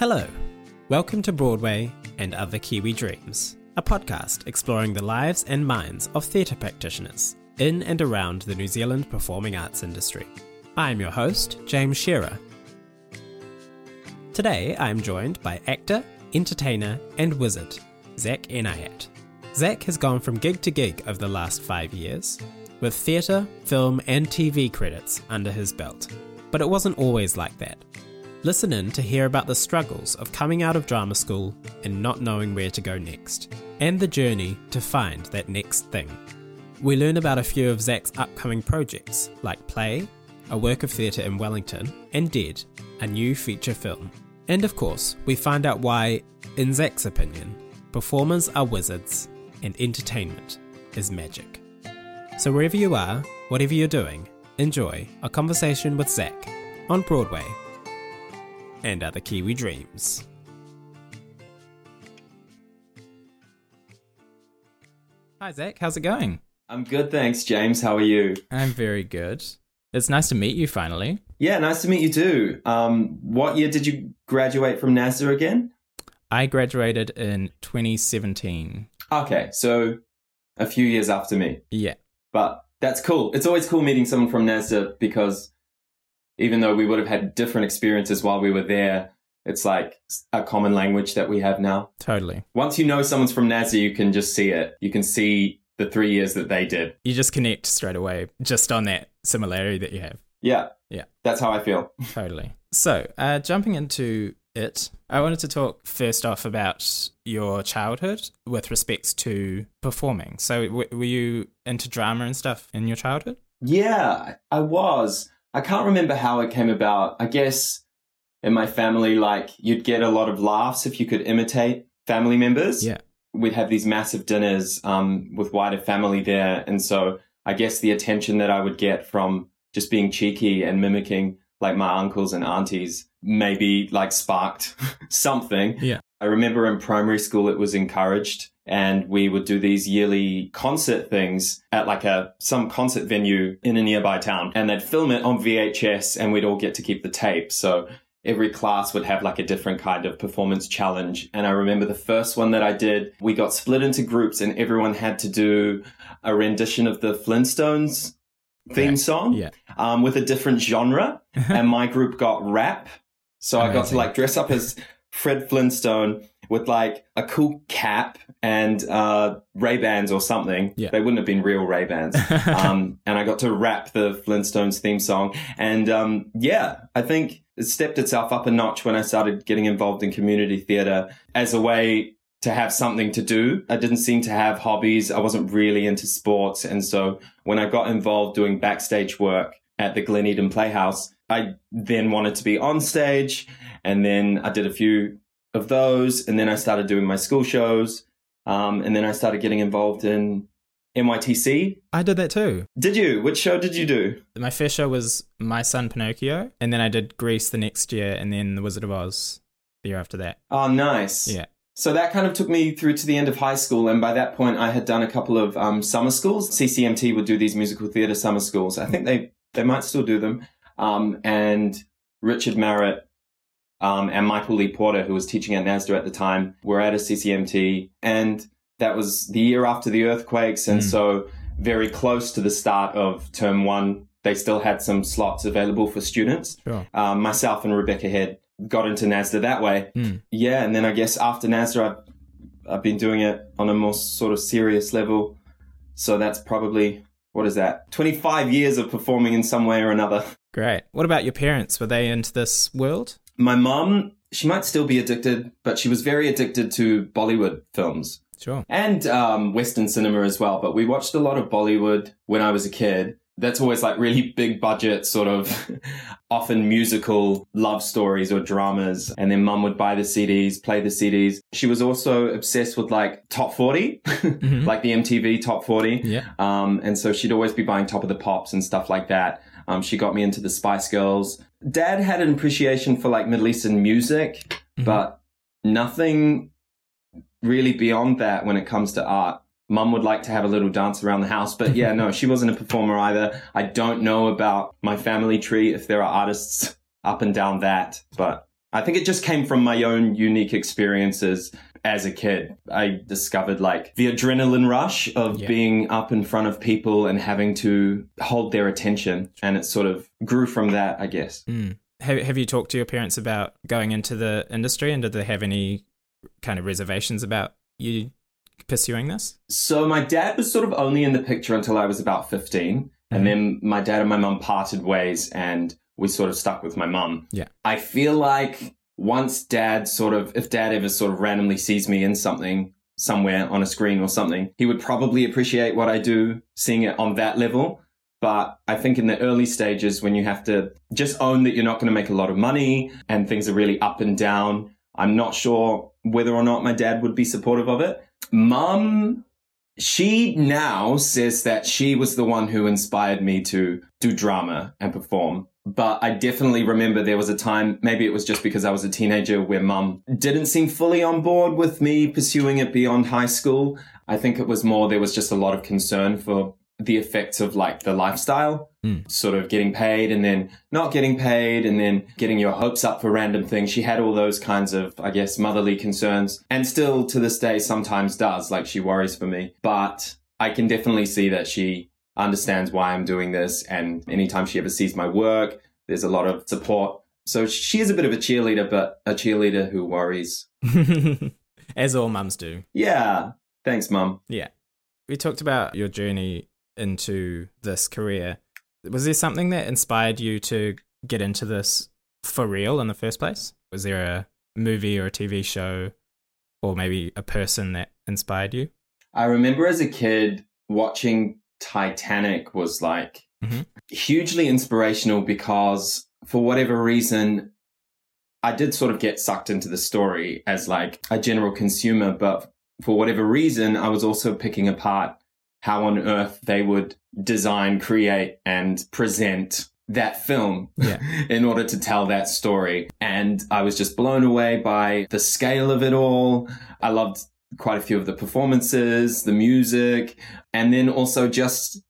Hello. Welcome to Broadway and Other Kiwi Dreams, a podcast exploring the lives and minds of theatre practitioners in and around the New Zealand performing arts industry. I'm your host, James Shearer. Today I'm joined by actor, entertainer, and wizard, Zach Enayat. Zach has gone from gig to gig over the last five years, with theatre, film, and TV credits under his belt. But it wasn't always like that. Listen in to hear about the struggles of coming out of drama school and not knowing where to go next, and the journey to find that next thing. We learn about a few of Zach's upcoming projects, like Play, a work of theatre in Wellington, and Dead, a new feature film. And of course, we find out why, in Zach's opinion, performers are wizards and entertainment is magic. So, wherever you are, whatever you're doing, enjoy a conversation with Zach on Broadway and other Kiwi dreams. Hi, Zach. How's it going? I'm good, thanks, James. How are you? I'm very good. It's nice to meet you finally. Yeah, nice to meet you too. Um, what year did you graduate from NASDA again? I graduated in 2017. Okay, so a few years after me. Yeah. But that's cool. It's always cool meeting someone from NASDA because even though we would have had different experiences while we were there, it's like a common language that we have now. Totally. Once you know someone's from NASDA, you can just see it. You can see the three years that they did. You just connect straight away just on that similarity that you have. Yeah. Yeah. That's how I feel. Totally. So, uh, jumping into it, I wanted to talk first off about your childhood with respects to performing. So, w- were you into drama and stuff in your childhood? Yeah, I was. I can't remember how it came about. I guess in my family, like you'd get a lot of laughs if you could imitate family members. Yeah. We'd have these massive dinners um, with wider family there. And so I guess the attention that I would get from just being cheeky and mimicking like my uncles and aunties maybe like sparked something. Yeah. I remember in primary school it was encouraged and we would do these yearly concert things at like a some concert venue in a nearby town and they'd film it on VHS and we'd all get to keep the tape. So every class would have like a different kind of performance challenge. And I remember the first one that I did, we got split into groups and everyone had to do a rendition of the Flintstones theme Okay. song Yeah. um, with a different genre. and my group got rap. So I got to like dress up as Fred Flintstone with like a cool cap and uh, Ray Bans or something. Yeah. They wouldn't have been real Ray Bans. um, and I got to rap the Flintstones theme song. And um, yeah, I think it stepped itself up a notch when I started getting involved in community theatre as a way to have something to do. I didn't seem to have hobbies. I wasn't really into sports. And so when I got involved doing backstage work at the Glen Eden Playhouse, I then wanted to be on stage. And then I did a few of those. And then I started doing my school shows. Um, and then I started getting involved in NYTC. I did that too. Did you? Which show did you do? My first show was My Son Pinocchio, and then I did Grease the next year, and then The Wizard of Oz the year after that. Oh, nice. Yeah. So that kind of took me through to the end of high school, and by that point, I had done a couple of um, summer schools. CCMT would do these musical theatre summer schools. I think they they might still do them. Um, and Richard Marrett um, and Michael Lee Porter, who was teaching at NASDA at the time, were at a CCMT, and that was the year after the earthquakes, and Mm. so very close to the start of term one. They still had some slots available for students. Sure. Um, myself and Rebecca Head got into NASDA that way. Mm. Yeah, and then I guess after NASDA, I've, I've been doing it on a more sort of serious level. So that's probably, what is that? 25 years of performing in some way or another. Great. What about your parents? Were they into this world? My mum, she might still be addicted, but she was very addicted to Bollywood films Sure. and um, Western cinema as well. But we watched a lot of Bollywood when I was a kid. That's always like really big budget, sort of often musical love stories or dramas. And then mum would buy the CDs, play the CDs. She was also obsessed with like top 40, Mhm. like the MTV top 40. Yeah. Um, and so she'd always be buying Top of the Pops and stuff like that. Um, she got me into the Spice Girls. Dad had an appreciation for like Middle Eastern music, Mhm. but nothing really beyond that when it comes to art. Mum would like to have a little dance around the house, but yeah, no, she wasn't a performer either. I don't know about my family tree if there are artists up and down that, but I think it just came from my own unique experiences as a kid. I discovered like the adrenaline rush of Yeah. being up in front of people and having to hold their attention. And it sort of grew from that, I guess. Mm. Have, have you talked to your parents about going into the industry and did they have any kind of reservations about you pursuing this? So my dad was sort of only in the picture until I was about 15. Mhm. And then my dad and my mum parted ways and we sort of stuck with my mum. Yeah. I feel like once dad sort of, if dad ever sort of randomly sees me in something somewhere on a screen or something, he would probably appreciate what I do, seeing it on that level. But I think in the early stages, when you have to just own that you're not going to make a lot of money and things are really up and down, I'm not sure whether or not my dad would be supportive of it. Mum, she now says that she was the one who inspired me to do drama and perform. But I definitely remember there was a time, maybe it was just because I was a teenager, where mum didn't seem fully on board with me pursuing it beyond high school. I think it was more, there was just a lot of concern for the effects of like the lifestyle, Mm. sort of getting paid and then not getting paid and then getting your hopes up for random things. She had all those kinds of, I guess, motherly concerns and still to this day sometimes does. Like she worries for me, but I can definitely see that she understands why I'm doing this. And anytime she ever sees my work, there's a lot of support. So she is a bit of a cheerleader, but a cheerleader who worries. As all mums do. Yeah. Thanks, mum. Yeah. We talked about your journey into this career. Was there something that inspired you to get into this for real in the first place? Was there a movie or a TV show or maybe a person that inspired you? I remember as a kid watching Titanic was like Mhm. hugely inspirational because for whatever reason, I did sort of get sucked into the story as like a general consumer, but for whatever reason, I was also picking apart how on earth they would design, create, and present that film Yeah. in order to tell that story. And I was just blown away by the scale of it all. I loved quite a few of the performances, the music, and then also just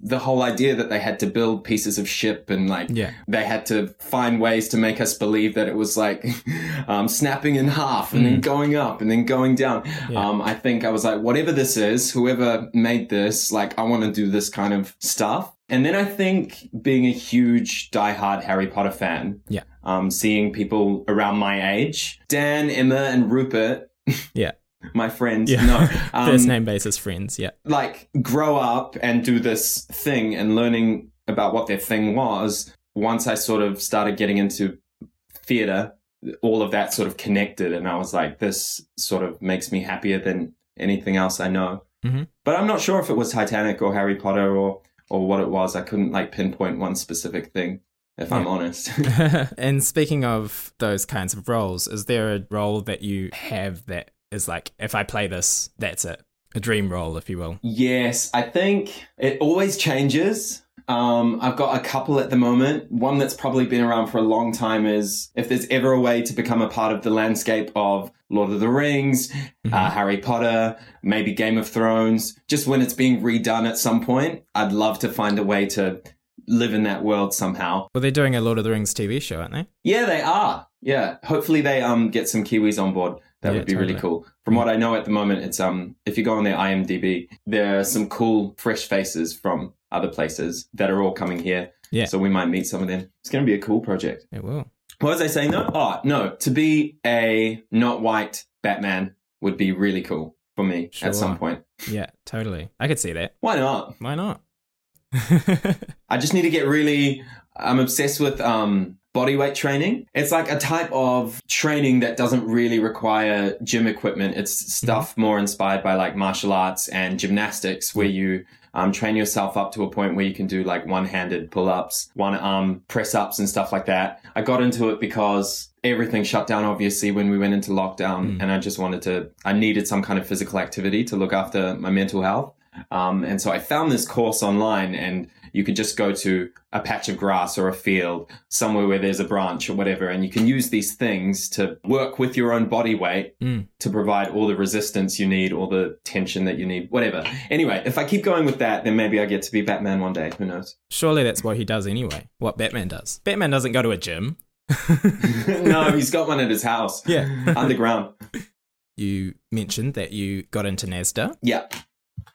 the whole idea that they had to build pieces of ship and like Yeah. they had to find ways to make us believe that it was like um, snapping in half and then Mm. going up and then going down. Yeah. Um, I think I was like, whatever this is, whoever made this, like, I want to do this kind of stuff. And then I think being a huge diehard Harry Potter fan, Yeah. um, seeing people around my age, Dan, Emma, and Rupert, Yeah. My friends, Yeah. no, um, First name basis friends. Yeah. like grow up and do this thing and learning about what their thing was once i sort of started getting into theater all of that sort of connected and i was like this sort of makes me happier than anything else i know Mhm. but i'm not sure if it was titanic or harry potter or or what it was i couldn't like pinpoint one specific thing if i'm Yeah. honest and speaking of those kinds of roles, is there a role that you have that is like, if I play this, that's it? A dream role, if you will. Yes, I think it always changes. Um, I've got a couple at the moment. One that's probably been around for a long time is if there's ever a way to become a part of the landscape of Lord of the Rings, uh, Harry Potter, maybe Game of Thrones, just when it's being redone at some point, I'd love to find a way to live in that world somehow. Well, they're doing a Lord of the Rings TV show, aren't they? Yeah, they are. Yeah, hopefully they um get some Kiwis on board. That Yeah, would be really cool. From what I know at the moment, it's um if you go on their IMDb, there are some cool fresh faces from other places that are all coming here. Yeah. So we might meet some of them. It's going to be a cool project. It will. What was I saying though? Oh no, to be a not white Batman would be really cool for me Sure. at some point. Yeah, totally. I could see that. Why not? Why not? I just need to get really. I'm obsessed with um, body weight training. It's like a type of training that doesn't really require gym equipment. It's stuff more inspired by like martial arts and gymnastics, where you um, train yourself up to a point where you can do like one-handed pull-ups, one-arm press-ups, and stuff like that. I got into it because everything shut down obviously when we went into lockdown, Mm. and I just wanted to. I needed some kind of physical activity to look after my mental health. Um, and so I found this course online, and you could just go to a patch of grass or a field, somewhere where there's a branch or whatever, and you can use these things to work with your own body weight Mm. to provide all the resistance you need, all the tension that you need, whatever. Anyway, if I keep going with that, then maybe I get to be Batman one day. Who knows? Surely that's what he does anyway. What Batman does. Batman doesn't go to a gym. no, he's got one at his house. Yeah. Underground. You mentioned that you got into NASDA. Yeah.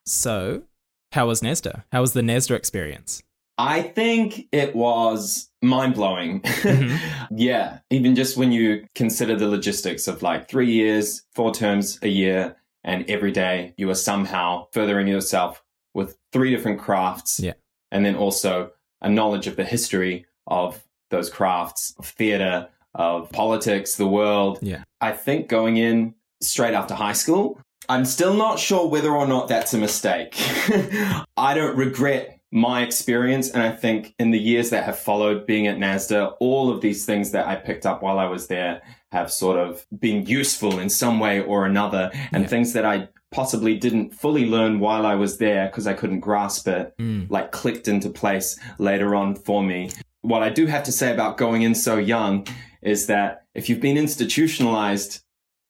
So, how was NASDA? How was the NASDA experience? I think it was mind blowing. Mm-hmm. yeah. Even just when you consider the logistics of like three years, four terms a year, and every day you are somehow furthering yourself with three different crafts. Yeah. And then also a knowledge of the history of those crafts, of theater, of politics, the world. Yeah. I think going in straight after high school, I'm still not sure whether or not that's a mistake. I don't regret my experience. And I think in the years that have followed being at NASDA, all of these things that I picked up while I was there have sort of been useful in some way or another. And Yeah. things that I possibly didn't fully learn while I was there because I couldn't grasp it, Mm. like clicked into place later on for me. What I do have to say about going in so young is that if you've been institutionalized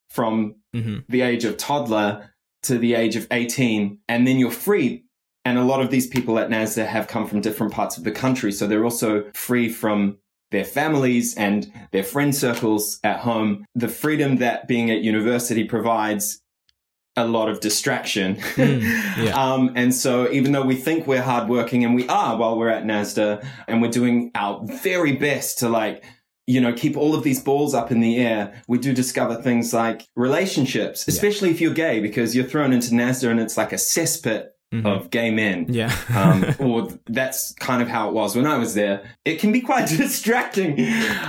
from hmm the age of toddler to the age of 18 and then you're free. And a lot of these people at NASDA have come from different parts of the country so they're also free from their families and their friend circles at home. The freedom that being at university provides a lot of distraction. Mm, yeah. um, and so even though we think we're hardworking and we are while we're at NASDA and we're doing our very best to like you know, keep all of these balls up in the air, we do discover things like relationships, especially if you're gay, because you're thrown into NASDA and it's like a cesspit Mhm. of gay men. yeah. um, or that's kind of how it was when I was there. It can be quite distracting.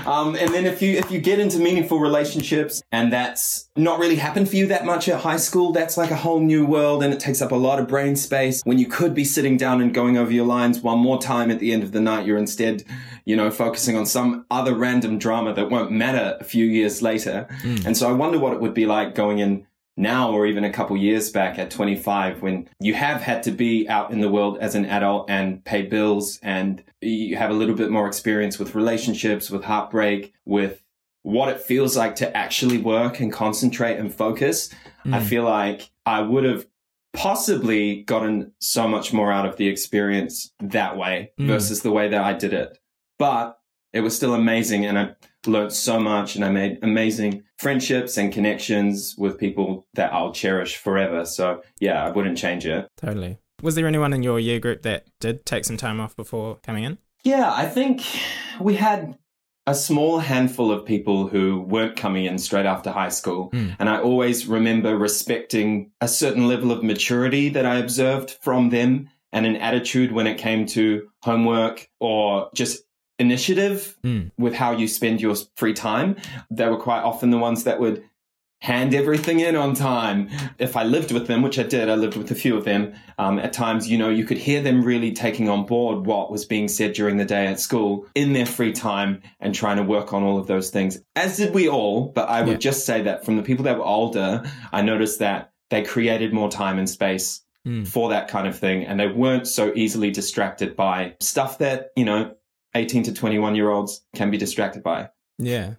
Um, and then if you if you get into meaningful relationships and that's not really happened for you that much at high school, that's like a whole new world and it takes up a lot of brain space. When you could be sitting down and going over your lines one more time at the end of the night, you're instead, you know, focusing on some other random drama that won't matter a few years later. Mm. And so I wonder what it would be like going in now or even a couple years back at 25 when you have had to be out in the world as an adult and pay bills and you have a little bit more experience with relationships, with heartbreak, with what it feels like to actually work and concentrate and focus. I Mm. feel like I would have possibly gotten so much more out of the experience that way Mm. versus the way that I did it. But it was still amazing and I learned so much and I made amazing friendships and connections with people that I'll cherish forever. So yeah, I wouldn't change it. Totally. Was there anyone in your year group that did take some time off before coming in? Yeah, I think we had a small handful of people who weren't coming in straight after high school. Mm. And I always remember respecting a certain level of maturity that I observed from them and an attitude when it came to homework or just initiative Mm. with how you spend your free time. They were quite often the ones that would hand everything in on time. If I lived with them, which I did, I lived with a few of them. Um, at times, you know, you could hear them really taking on board what was being said during the day at school in their free time and trying to work on all of those things, as did we all. But I would Yeah. just say that from the people that were older, I noticed that they created more time and space Mm. for that kind of thing. And they weren't so easily distracted by stuff that, you know, 18 to 21 year olds can be distracted by. Yeah.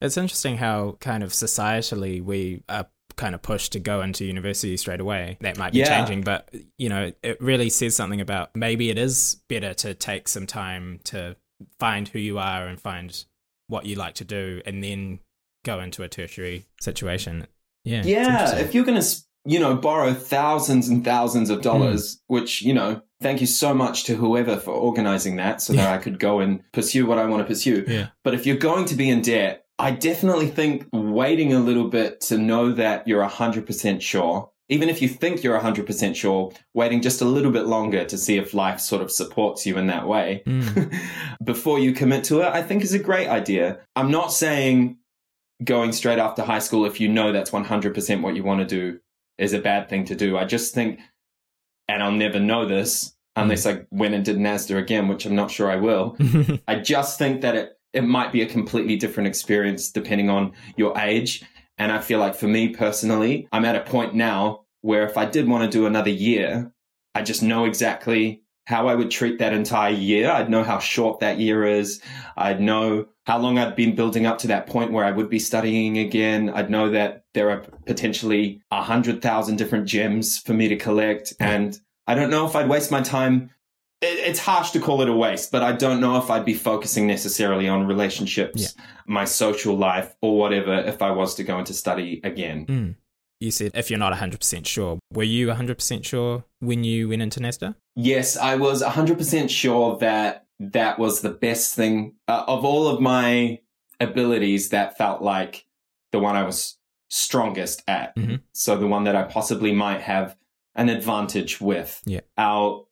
It's interesting how kind of societally we are kind of pushed to go into university straight away. That might be Yeah. changing, but you know, it really says something about maybe it is better to take some time to find who you are and find what you like to do and then go into a tertiary situation. Yeah. Yeah, if you're going to, you know, borrow thousands and thousands of dollars, which, you know, thank you so much to whoever for organizing that so that I could go and pursue what I want to pursue. Yeah. But if you're going to be in debt, I definitely think waiting a little bit to know that you're 100% sure, even if you think you're 100% sure, waiting just a little bit longer to see if life sort of supports you in that way Mm. before you commit to it, I think is a great idea. I'm not saying going straight after high school, if you know that's 100% what you want to do, is a bad thing to do. I just think, and I'll never know this unless I went and did NASDA again, which I'm not sure I will. I just think that it, it might be a completely different experience depending on your age. And I feel like for me personally, I'm at a point now where if I did want to do another year, I just know exactly how I would treat that entire year. I'd know how short that year is. I'd know how long I'd been building up to that point where I would be studying again. I'd know that there are potentially a hundred thousand different gems for me to collect. And I don't know if I'd waste my time it's harsh to call it a waste, but I don't know if I'd be focusing necessarily on relationships, my social life, or whatever if I was to go into study again. Mm. You said if you're not 100% sure. Were you 100% sure when you went into NASDA? Yes, I was 100% sure that that was the best thing uh, of all of my abilities that felt like the one I was strongest at. Mhm. So the one that I possibly might have an advantage with. Yeah. Our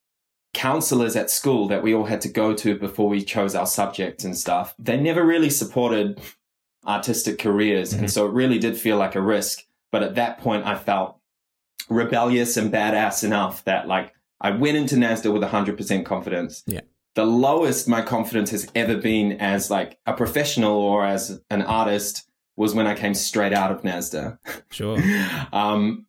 counselors at school that we all had to go to before we chose our subjects and stuff, they never really supported artistic careers. Mhm. And so it really did feel like a risk. But at that point, I felt rebellious and badass enough that like I went into NASDA with 100% confidence. Yeah. The lowest my confidence has ever been as like a professional or as an artist was when I came straight out of NASDA. Sure. Um,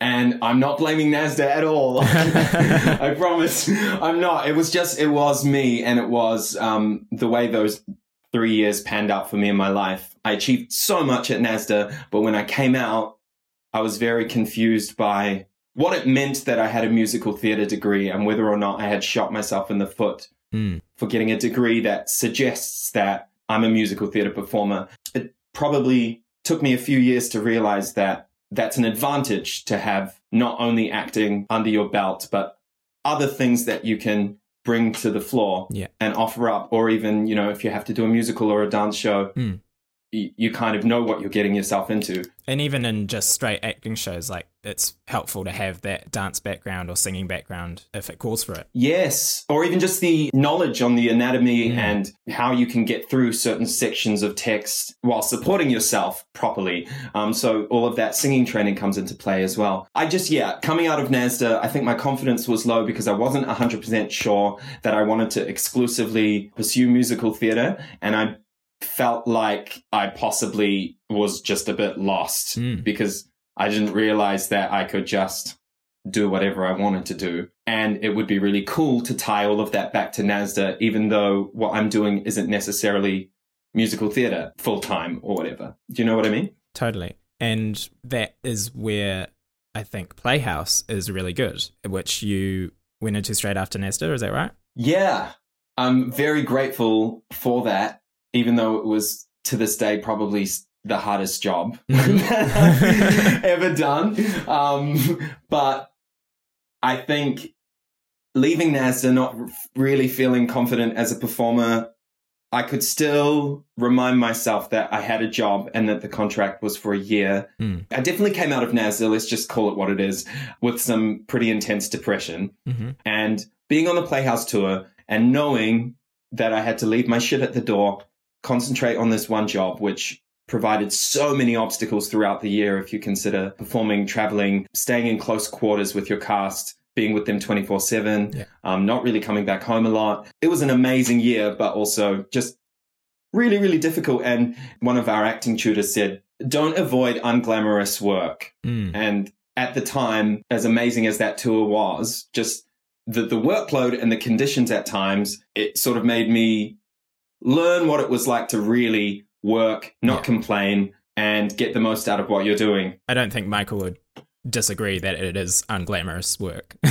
and I'm not blaming NASDA at all. I promise I'm not. It was just, it was me and it was um, the way those three years panned out for me in my life. I achieved so much at NASDA, but when I came out, I was very confused by what it meant that I had a musical theater degree and whether or not I had shot myself in the foot Mm. for getting a degree that suggests that I'm a musical theater performer. It probably took me a few years to realize that that's an advantage to have not only acting under your belt, but other things that you can bring to the floor Yeah. and offer up. Or even, you know, if you have to do a musical or a dance show, Mm. You, kind of know what you're getting yourself into. And even in just straight acting shows, like it's helpful to have that dance background or singing background if it calls for it. Yes, or even just the knowledge on the anatomy Mm. and how you can get through certain sections of text while supporting yourself properly. Um, so all of that singing training comes into play as well. I just, yeah, coming out of NASDA, I think my confidence was low because I wasn't 100% sure that I wanted to exclusively pursue musical theater. And I felt like I possibly was just a bit lost Mm. because I didn't realize that I could just do whatever I wanted to do. And it would be really cool to tie all of that back to NASDA, even though what I'm doing isn't necessarily musical theater full time or whatever. Do you know what I mean? Totally. And that is where I think Playhouse is really good, which you went into straight after NASDA, is that right? Yeah. I'm very grateful for that, even though it was to this day probably the hardest job that I've ever done. Um, but I think leaving NASDA, not really feeling confident as a performer, I could still remind myself that I had a job and that the contract was for a year. Mm. I definitely came out of NASDA, let's just call it what it is, with some pretty intense depression hmm and being on the Playhouse tour and knowing that I had to leave my shit at the door, concentrate on this one job, which provided so many obstacles throughout the year if you consider performing, traveling, staying in close quarters with your cast, being with them 24 7, um, not really coming back home a lot. It was an amazing year, but also just really, really difficult. And one of our acting tutors said, don't avoid unglamorous work. Mm. And at the time, as amazing as that tour was, just the, the workload and the conditions at times, it sort of made me learn what it was like to really work, not Yeah. complain, and get the most out of what you're doing. I don't think Michael would disagree that it is unglamorous work.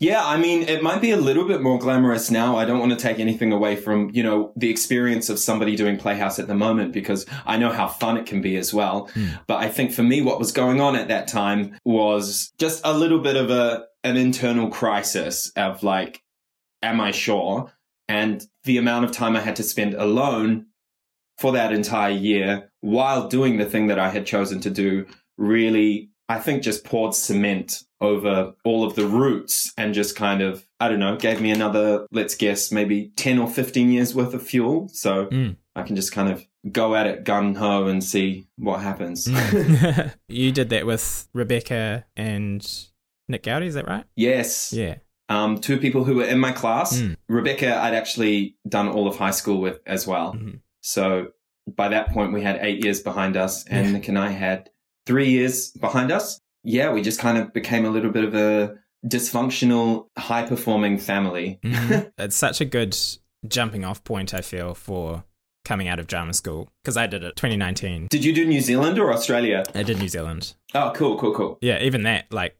Yeah, I mean, it might be a little bit more glamorous now. I don't want to take anything away from, you know, the experience of somebody doing Playhouse at the moment because I know how fun it can be as well. Mm. But I think for me, what was going on at that time was just a little bit of a, an internal crisis of like, am I sure? And the amount of time I had to spend alone for that entire year while doing the thing that I had chosen to do really, I think, just poured cement over all of the roots and just kind of, I don't know, gave me another, let's guess, maybe 10 or 15 years worth of fuel. So Mm. I can just kind of go at it gun ho and see what happens. Mm. you did that with Rebecca and Nick Gowdy, is that right? yes. Yeah. Um, two people who were in my class. Mm. Rebecca, I'd actually done all of high school with as well. Mhm. So by that point, we had eight years behind us, and Yeah. Nick and I had three years behind us. Yeah, we just kind of became a little bit of a dysfunctional, high performing family. Mhm. it's such a good jumping off point, I feel, for coming out of drama school because I did it 2019. Did you do New Zealand or Australia? I did New Zealand. Oh, cool, cool, cool. Yeah, even that, like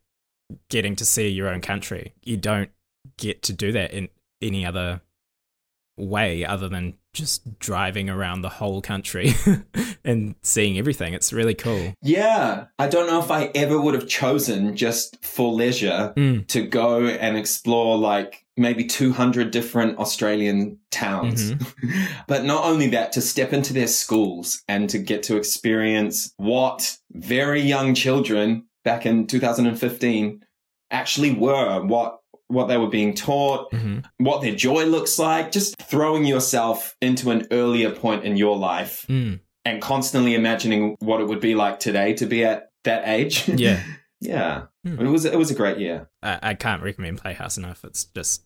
getting to see your own country, you don't get to do that in any other way other than just driving around the whole country and seeing everything. It's really cool. Yeah. I don't know if I ever would have chosen just for leisure Mm. to go and explore like maybe 200 different Australian towns. but not only that, to step into their schools and to get to experience what very young children back in 2015 actually were, what what they were being taught, hmm what their joy looks like, just throwing yourself into an earlier point in your life Mm. and constantly imagining what it would be like today to be at that age. Yeah. yeah. Hmm. It was it was a great year. I, I can't recommend Playhouse enough. It's just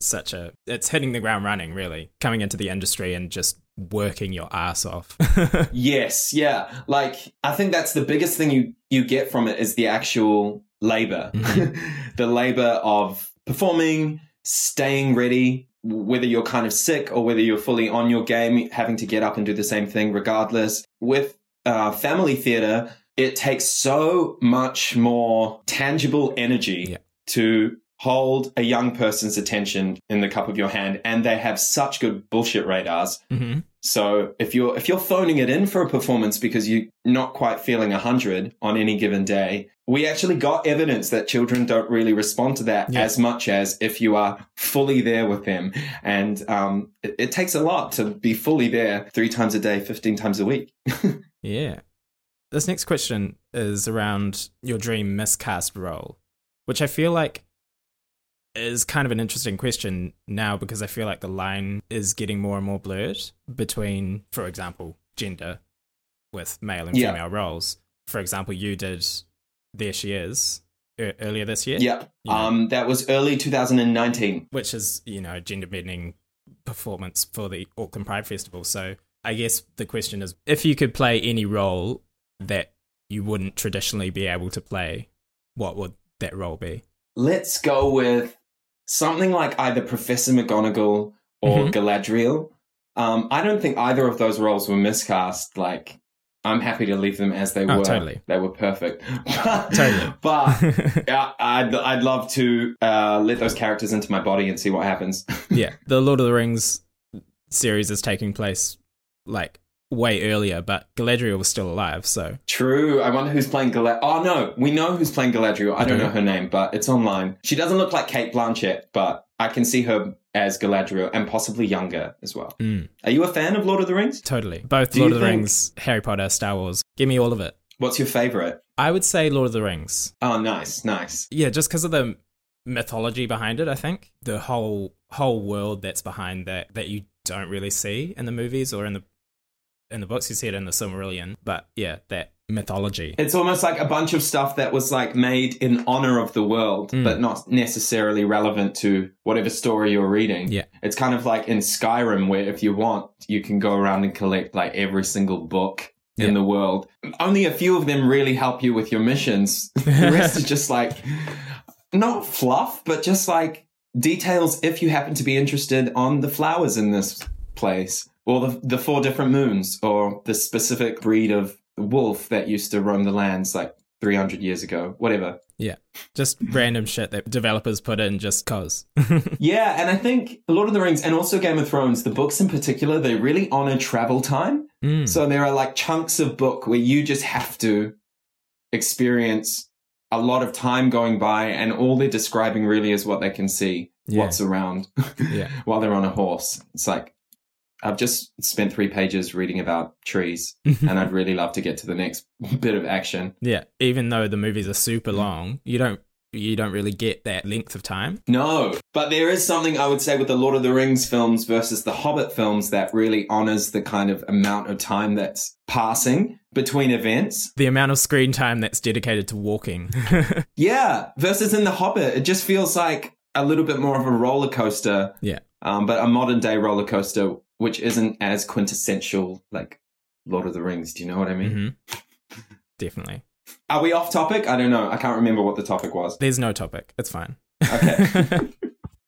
such a it's hitting the ground running really coming into the industry and just working your ass off Yes, yeah. Like I think that's the biggest thing you you get from it is the actual labor. the labor of performing, staying ready, whether you're kind of sick or whether you're fully on your game, having to get up and do the same thing regardless. With uh, family theater, it takes so much more tangible energy Yeah. to hold a young person's attention in the cup of your hand and they have such good bullshit radars hmm so if you're if you're phoning it in for a performance because you're not quite feeling 100 on any given day, we actually got evidence that children don't really respond to that Yeah. as much as if you are fully there with them. And um, it, it takes a lot to be fully there three times a day, 15 times a week. yeah this next question is around your dream miscast role which i feel like is kind of an interesting question now because i feel like the line is getting more and more blurred between for example gender with male and Yeah. female roles for example you did there she is earlier this year Yep. You know. Um, that was early 2019. which is you know a gender bending performance for the Auckland Pride Festival. So I guess the question is, if you could play any role that you wouldn't traditionally be able to play, what would that role be? Let's go with something like either Professor McGonagall or Mhm. Galadriel. Um, I don't think either of those roles were miscast. Like, I'm happy to leave them as they Oh, were. totally. They were perfect. Totally. but yeah, I'd, I'd love to uh, let those characters into my body and see what happens. yeah, the Lord of the Rings series is taking place like way earlier, but Galadriel was still alive. So True. I wonder who's playing Galadriel. Oh, no. We know who's playing Galadriel. I don't know her name, but it's online. She doesn't look like Cate Blanchett, but I can see her as Galadriel and possibly younger as well. mm, Are you a fan of Lord of the Rings? totally, both Do Lord of the think- Rings, Harry Potter, Star Wars. Give me all of it. What's your favorite? I would say Lord of the Rings. Oh, nice, nice. Yeah, just because of the mythology behind it, I think the whole whole world that's behind that that you don't really see in the movies or in the in the books. You see it in the Silmarillion, but yeah, that mythology. It's almost like a bunch of stuff that was like made in honor of the world, Mm. but not necessarily relevant to whatever story you're reading. Yeah. It's kind of like in Skyrim, where if you want, you can go around and collect like every single book in Yeah. the world. Only a few of them really help you with your missions. the rest is just like not fluff, but just like details if you happen to be interested on the flowers in this place or the, the four different moons or the specific breed of wolf that used to roam the lands like 300 years ago, whatever. Yeah, just random shit that developers put in just cause. Yeah, and I think Lord of the Rings and also Game of Thrones, the books in particular, they really honor travel time. Mm. So there are like chunks of book where you just have to experience a lot of time going by, and all they're describing really is what they can see, Yeah. what's around Yeah. while they're on a horse. It's like, I've just spent three pages reading about trees, and I'd really love to get to the next bit of action. yeah, even though the movies are super long, you don't you don't really get that length of time. No, but there is something I would say with the Lord of the Rings films versus the Hobbit films that really honors the kind of amount of time that's passing between events. The amount of screen time that's dedicated to walking. Yeah, versus in the Hobbit, it just feels like a little bit more of a roller coaster. Yeah. Um, but a modern day roller coaster, which isn't as quintessential like Lord of the Rings. Do you know what I mean? hmm Definitely. Are we off topic? I don't know. I can't remember what the topic was. There's no topic. It's fine. Okay.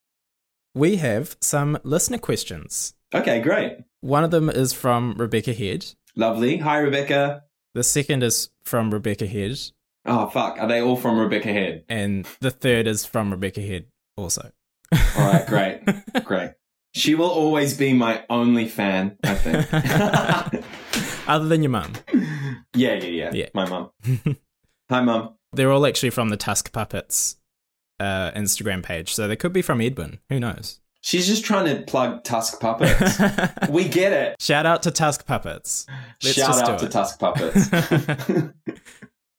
we have some listener questions. okay, great. One of them is from Rebecca Head. Lovely. Hi, Rebecca. The second is from Rebecca Head. Oh, fuck. Are they all from Rebecca Head? And the third is from Rebecca Head also. All right, great, great. She will always be my only fan, I think. Other than your mum. yeah, yeah, yeah, Yeah. My mum. Hi, mum. They're all actually from the Tusk Puppets uh, Instagram page, so they could be from Edwin. Who knows? She's just trying to plug Tusk Puppets. we get it. Shout out to Tusk Puppets. Let's Shout out to it. Tusk Puppets.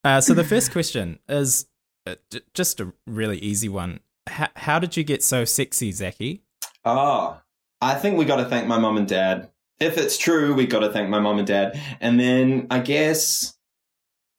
Uh, so the first question is uh, j- just a really easy one. H- how did you get so sexy, Zachy? Oh, I think we got to thank my mom and dad. If it's true, we got to thank my mom and dad. And then I guess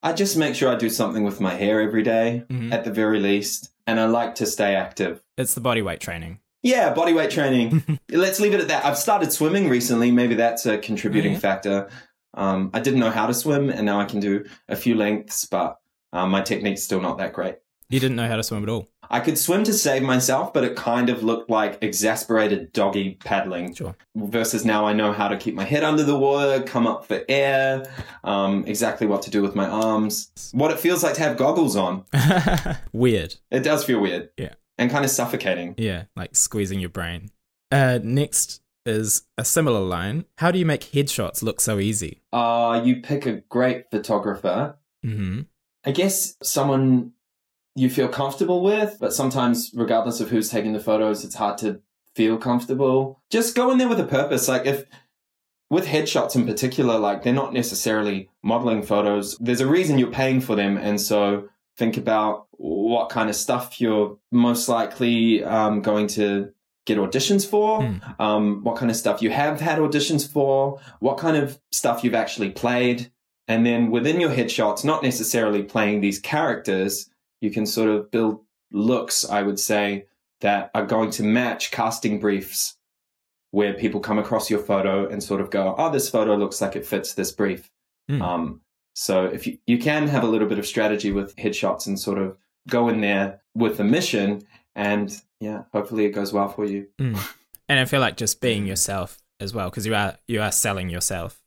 I just make sure I do something with my hair every day, Mhm. at the very least. And I like to stay active. It's the body weight training. Yeah, body weight training. Let's leave it at that. I've started swimming recently. Maybe that's a contributing yeah. factor. Um, I didn't know how to swim, and now I can do a few lengths, but um, my technique's still not that great. You didn't know how to swim at all. I could swim to save myself, but it kind of looked like exasperated doggy paddling. Sure. Versus now I know how to keep my head under the water, come up for air, um, exactly what to do with my arms, what it feels like to have goggles on. Weird. It does feel weird. Yeah. And kind of suffocating. Yeah, like squeezing your brain. Uh, next is a similar line. How do you make headshots look so easy? Uh, you pick a great photographer. Mm-hmm. I guess someone you feel comfortable with, but sometimes, regardless of who's taking the photos, it's hard to feel comfortable. Just go in there with a purpose. Like, if with headshots in particular, like, they're not necessarily modeling photos, there's a reason you're paying for them. And so, think about what kind of stuff you're most likely um, going to get auditions for, Hmm. um, what kind of stuff you have had auditions for, what kind of stuff you've actually played. And then within your headshots, not necessarily playing these characters, you can sort of build looks, I would say, that are going to match casting briefs where people come across your photo and sort of go, oh, this photo looks like it fits this brief. Hmm. Um, so if you, you can have a little bit of strategy with headshots and sort of go in there with a mission and yeah, hopefully it goes well for you. Mm. And I feel like just being yourself as well, because you are you are selling yourself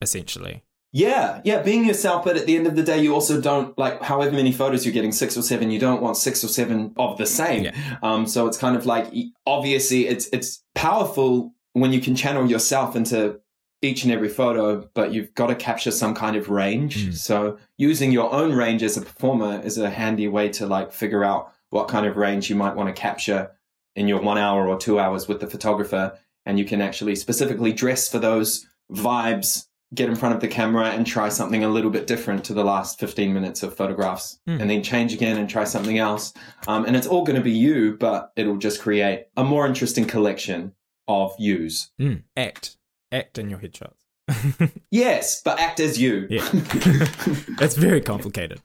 essentially. Yeah, yeah, being yourself, but at the end of the day, you also don't like however many photos you're getting, six or seven. You don't want six or seven of the same. Yeah. Um, so it's kind of like obviously it's it's powerful when you can channel yourself into each and every photo, but you've got to capture some kind of range. Mm. So using your own range as a performer is a handy way to like figure out what kind of range you might want to capture in your one hour or two hours with the photographer, and you can actually specifically dress for those vibes get in front of the camera and try something a little bit different to the last 15 minutes of photographs Hmm. and then change again and try something else. Um, and it's all going to be you, but it'll just create a more interesting collection of yous. Mm. Act, act in your headshots. Yes, but act as you. Yeah. it's very complicated.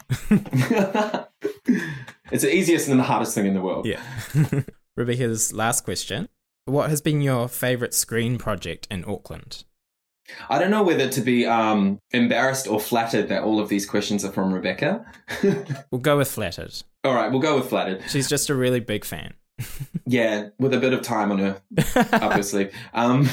it's the easiest and the hardest thing in the world. Yeah. Rebecca's last question: What has been your favorite screen project in Auckland? I don't know whether to be um, embarrassed or flattered that all of these questions are from Rebecca. We'll go with flattered. all right, we'll go with flattered. She's just a really big fan. Yeah, with a bit of time on her up her sleeve. Um,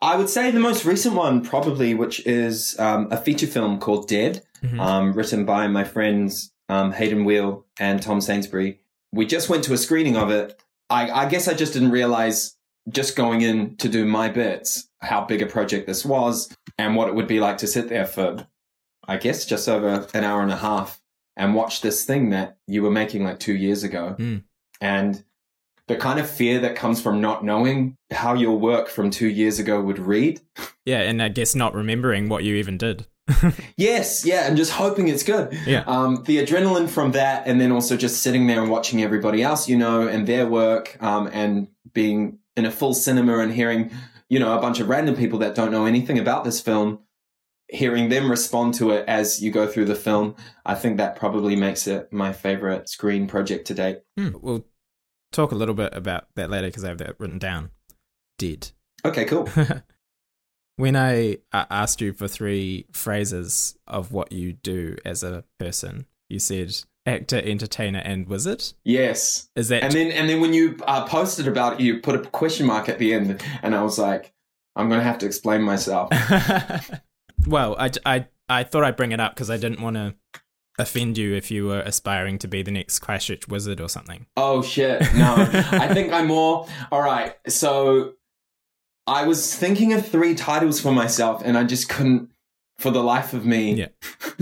I would say the most recent one, probably, which is um, a feature film called Dead, Mhm. um, written by my friends um, Hayden Weal and Tom Sainsbury. We just went to a screening of it. I, I guess I just didn't realize, just going in to do my bits, how big a project this was and what it would be like to sit there for, I guess, just over an hour and a half and watch this thing that you were making like two years ago. Mm. And the kind of fear that comes from not knowing how your work from two years ago would read. Yeah, and I guess not remembering what you even did. Yes, yeah, and just hoping it's good. Yeah. Um, the adrenaline from that, and then also just sitting there and watching everybody else you know and their work, um, and being in a full cinema and hearing, you know, a bunch of random people that don't know anything about this film, hearing them respond to it as you go through the film, I think that probably makes it my favorite screen project to date. Hmm. We'll talk a little bit about that later because I have that written down. Did. Okay, cool. when I asked you for three phrases of what you do as a person, you said actor, entertainer, and wizard. Yes. Is that And then, and then when you uh, posted about it, you put a question mark at the end, and I was like, I'm going to have to explain myself. well, I, I, I thought I'd bring it up because I didn't want to offend you if you were aspiring to be the next Christchurch wizard or something. Oh shit. No. I think I'm more all right. So I was thinking of three titles for myself and I just couldn't for the life of me Yeah.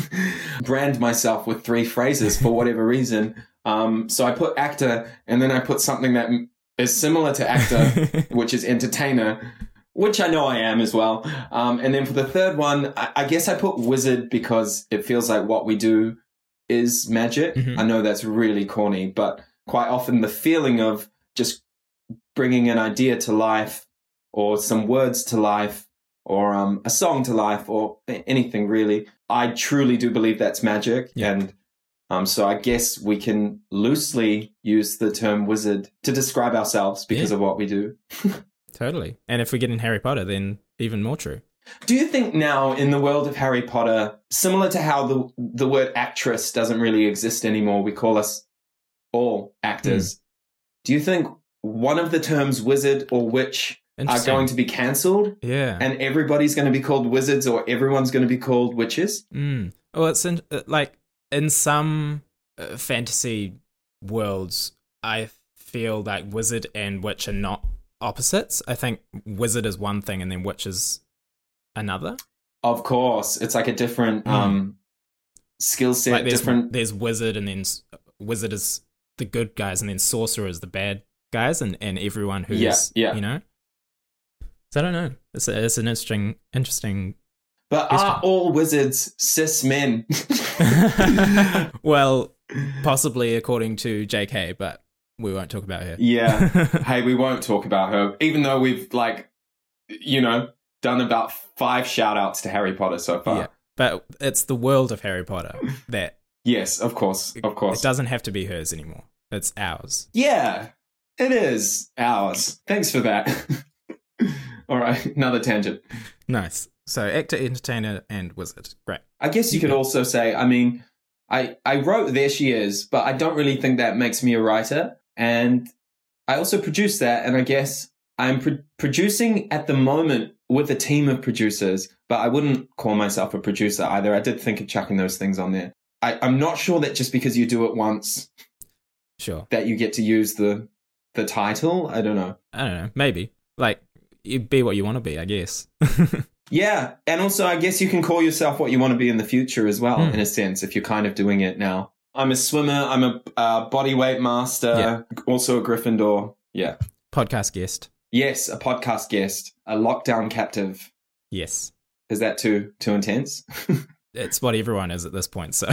brand myself with three phrases for whatever reason. Um, so I put actor and then I put something that is similar to actor, which is entertainer, which I know I am as well. Um, and then for the third one, I, I guess I put wizard because it feels like what we do is magic. Mhm. I know that's really corny, but quite often the feeling of just bringing an idea to life or some words to life or um, a song to life or anything really, I truly do believe that's magic. Yeah. And um, so I guess we can loosely use the term wizard to describe ourselves because Yeah. of what we do. totally. And if we get in Harry Potter, then even more true. Do you think now in the world of Harry Potter, similar to how the the word actress doesn't really exist anymore, we call us all actors. Do you think one of the terms wizard or witch are going to be cancelled yeah. and everybody's going to be called wizards or everyone's going to be called witches? Mm. Well, it's in, uh, like in some uh, fantasy worlds, I feel like wizard and witch are not opposites. I think wizard is one thing, and then witch is another. Of course, it's like a different Mm. um skill set, like there's different there's wizard, and then wizard is the good guys, and then sorcerer is the bad guys, and and everyone who's Yeah, yeah. you know. So I don't know. It's a, it's an interesting interesting. But Yes, are all wizards cis men? well, possibly according to J.K., but we won't talk about her. yeah. hey, we won't talk about her, even though we've like, you know, done about five shout outs to Harry Potter so far. Yeah. But it's the world of Harry Potter that Yes, of course, of course. it doesn't have to be hers anymore. It's ours. Yeah, it is ours. Thanks for that. All right, another tangent. Nice. So actor, entertainer, and wizard. Great. I guess you could also say, I mean, I I wrote There She Is, but I don't really think that makes me a writer. And I also produce that, and I guess I'm pro- producing at the moment with a team of producers, but I wouldn't call myself a producer either. I did think of chucking those things on there. I, I'm not sure that just because you do it once Sure. that you get to use the the title. I don't know. I don't know. Maybe. Like, you be what you want to be, I guess. Yeah, and also I guess you can call yourself what you want to be in the future as well, Hmm. in a sense, if you're kind of doing it now. I'm a swimmer. I'm a uh, body weight master. Also a Gryffindor. Yeah. Podcast guest. Yes, a podcast guest. A lockdown captive. Yes. Is that too too intense? It's what everyone is at this point, so.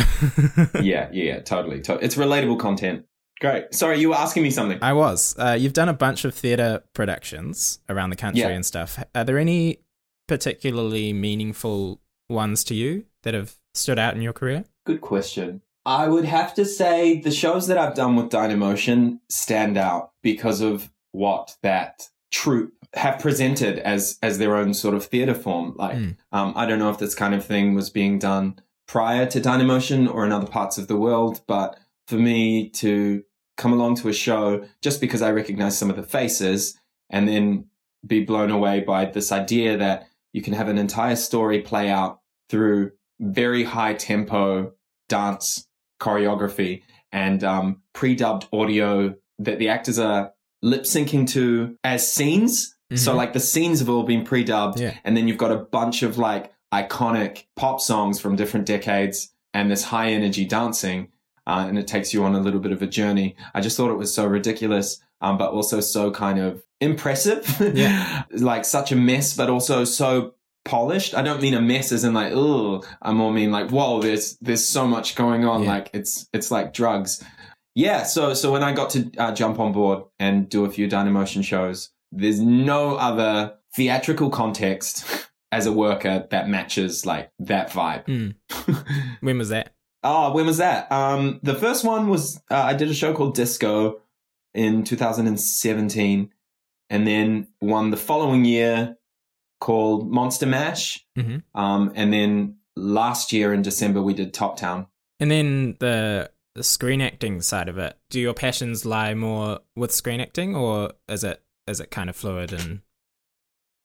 yeah, yeah, yeah, totally. To- it's relatable content. Great. Sorry, you were asking me something. I was. Uh, you've done a bunch of theatre productions around the country Yeah. and stuff. Are there any particularly meaningful ones to you that have stood out in your career? Good question. I would have to say the shows that I've done with Dynamotion stand out because of what that troupe have presented as as their own sort of theater form. Like, Mm. um, I don't know if this kind of thing was being done prior to Dynamotion or in other parts of the world, but for me to come along to a show just because I recognize some of the faces and then be blown away by this idea that you can have an entire story play out through very high tempo dance choreography and um, pre-dubbed audio that the actors are lip syncing to as scenes. So Mhm. like the scenes have all been pre-dubbed, Yeah. and then you've got a bunch of like iconic pop songs from different decades and this high energy dancing. Uh, and it takes you on a little bit of a journey. I just thought it was so ridiculous, um, but also so kind of impressive. Yeah. like such a mess, but also so polished. I don't mean a mess as in like, oh, I more mean like, whoa, there's there's so much going on. Yeah. Like it's it's like drugs. Yeah. So so when I got to uh, jump on board and do a few Dynamotion shows, there's no other theatrical context as a worker that matches like that vibe. Mm. When was that? Oh, when was that? Um, the first one was uh, I did a show called Disco in 2017, and then one the following year called Monster Mash. Mhm. Um, and then last year in December we did Top Town. And then the, the screen acting side of it. Do your passions lie more with screen acting, or is it is it kind of fluid in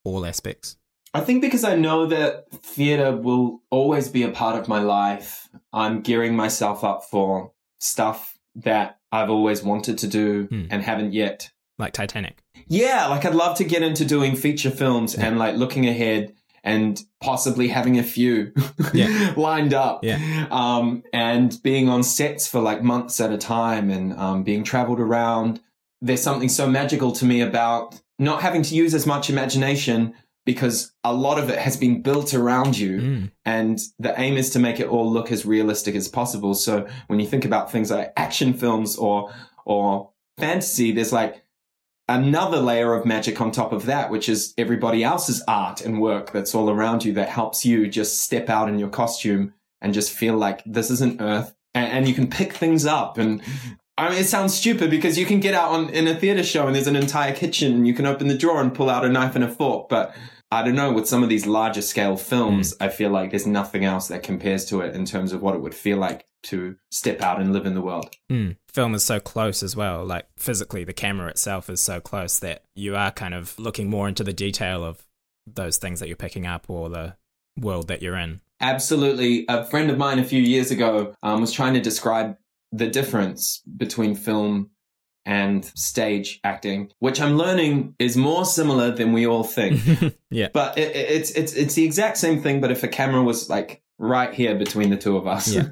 all aspects? I think because I know that theater will always be a part of my life, I'm gearing myself up for stuff that I've always wanted to do Hmm. and haven't yet. Like Titanic. Yeah, like I'd love to get into doing feature films and like looking ahead and possibly having a few Yeah. lined up. Yeah. Um, and being on sets for like months at a time and um, being traveled around. There's something so magical to me about not having to use as much imagination because a lot of it has been built around you Mm. and the aim is to make it all look as realistic as possible. So when you think about things like action films or or fantasy, there's like another layer of magic on top of that, which is everybody else's art and work that's all around you that helps you just step out in your costume and just feel like this isn't Earth. And, and you can pick things up and I mean, it sounds stupid because you can get out on in a theater show and there's an entire kitchen and you can open the drawer and pull out a knife and a fork. But I don't know, with some of these larger scale films, I feel like there's nothing else that compares to it in terms of what it would feel like to step out and live in the world. Mm. Film is so close as well. Like physically, the camera itself is so close that you are kind of looking more into the detail of those things that you're picking up or the world that you're in. Absolutely. A friend of mine a few years ago um, was trying to describe the difference between film and stage acting, which I'm learning is more similar than we all think. yeah. But it, it- it's it's it's the exact same thing. But if a camera was like right here between the two of us, Yeah.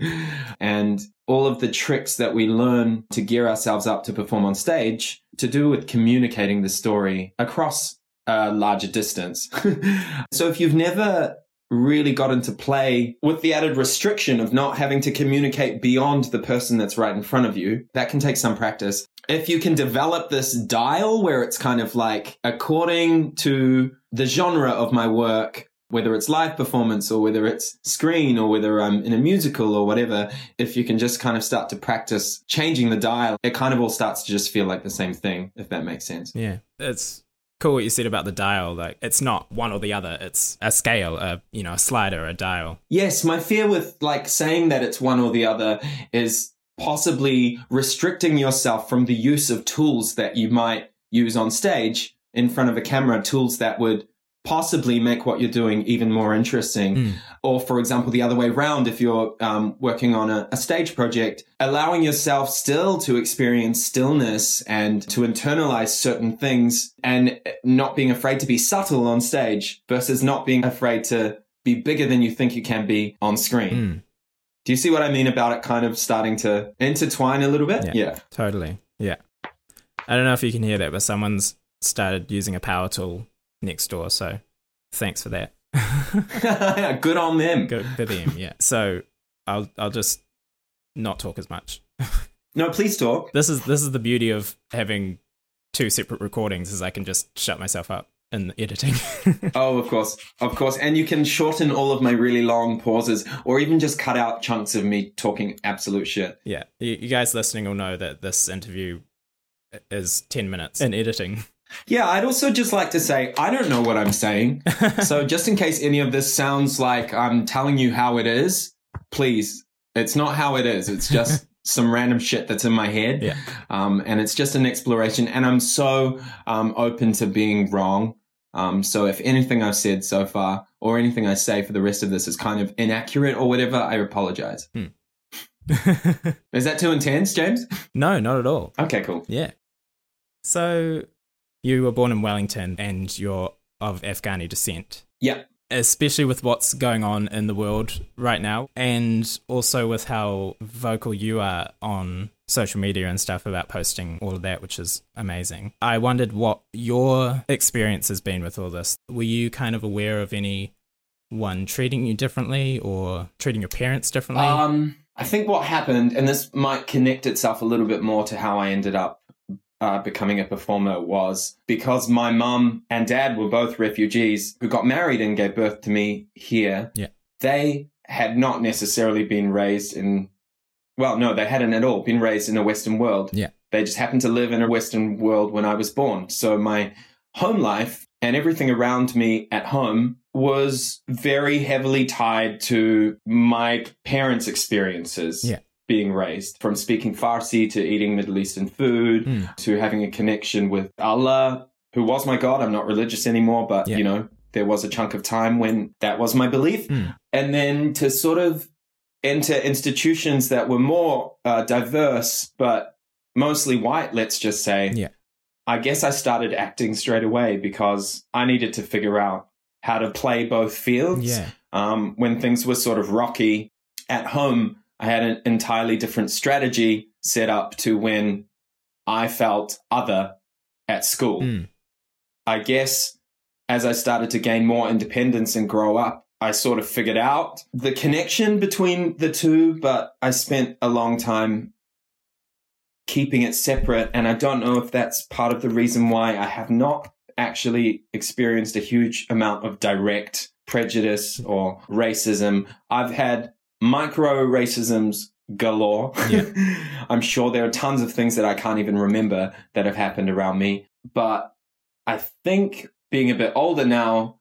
and all of the tricks that we learn to gear ourselves up to perform on stage to do with communicating the story across a larger distance. so if you've never really got into play with the added restriction of not having to communicate beyond the person that's right in front of you, that can take some practice. If you can develop this dial where it's kind of like according to the genre of my work, whether it's live performance or whether it's screen or whether I'm in a musical or whatever, if you can just kind of start to practice changing the dial, it kind of all starts to just feel like the same thing, if that makes sense. Yeah. It's cool what you said about the dial. Like, it's not one or the other. It's a scale, a you know, a slider, a dial. Yes, my fear with like saying that it's one or the other is possibly restricting yourself from the use of tools that you might use on stage in front of a camera, tools that would possibly make what you're doing even more interesting. Mm. Or, for example, the other way around, if you're um, working on a, a stage project, allowing yourself still to experience stillness and to internalize certain things and not being afraid to be subtle on stage versus not being afraid to be bigger than you think you can be on screen. Mm. Do you see what I mean about it kind of starting to intertwine a little bit? Yeah. Totally. Yeah. I don't know if you can hear that, but someone's started using a power tool next door. So thanks for that. Good on them. Good for them. Yeah. So I'll I'll just not talk as much. No, please talk. This is this is the beauty of having two separate recordings is I can just shut myself up in editing. Oh, of course. Of course. And you can shorten all of my really long pauses or even just cut out chunks of me talking absolute shit. yeah. You, you guys listening will know that this interview is 10 minutes in editing. Yeah, I'd also just like to say I don't know what I'm saying. so just in case any of this sounds like I'm telling you how it is, please, it's not how it is. It's just some random shit that's in my head. Yeah. Um, and it's just an exploration. And I'm so um, open to being wrong. Um, so if anything I've said so far or anything I say for the rest of this is kind of inaccurate or whatever, I apologize. Is that too intense, James? no, not at all. Okay, cool. Yeah. So you were born in Wellington and you're of Afghani descent. Yeah. Especially with what's going on in the world right now, and also with how vocal you are on social media and stuff about posting all of that, which is amazing. I wondered what your experience has been with all this. Were you kind of aware of anyone treating you differently or treating your parents differently? Um, I think what happened, and this might connect itself a little bit more to how I ended up uh, becoming a performer, was because my mum and dad were both refugees who got married and gave birth to me here. Yeah. They had not necessarily been raised in, well, no, they hadn't at all been raised in a Western world. Yeah. They just happened to live in a Western world when I was born. So my home life and everything around me at home was very heavily tied to my parents' experiences Yeah. Being raised from speaking Farsi to eating Middle Eastern food Mm. to having a connection with Allah, who was my God. I'm not religious anymore, but Yeah. you know, there was a chunk of time when that was my belief. Mm. And then to sort of enter institutions that were more uh, diverse, but mostly white, let's just say. Yeah. I guess I started acting straight away because I needed to figure out how to play both fields. Yeah. Um, when things were sort of rocky at home, I had an entirely different strategy set up to when I felt other at school. Mm. I guess as I started to gain more independence and grow up, I sort of figured out the connection between the two, but I spent a long time keeping it separate. And I don't know if that's part of the reason why I have not actually experienced a huge amount of direct prejudice or racism. I've had micro racisms galore. Yeah. I'm sure there are tons of things that I can't even remember that have happened around me. But I think being a bit older now,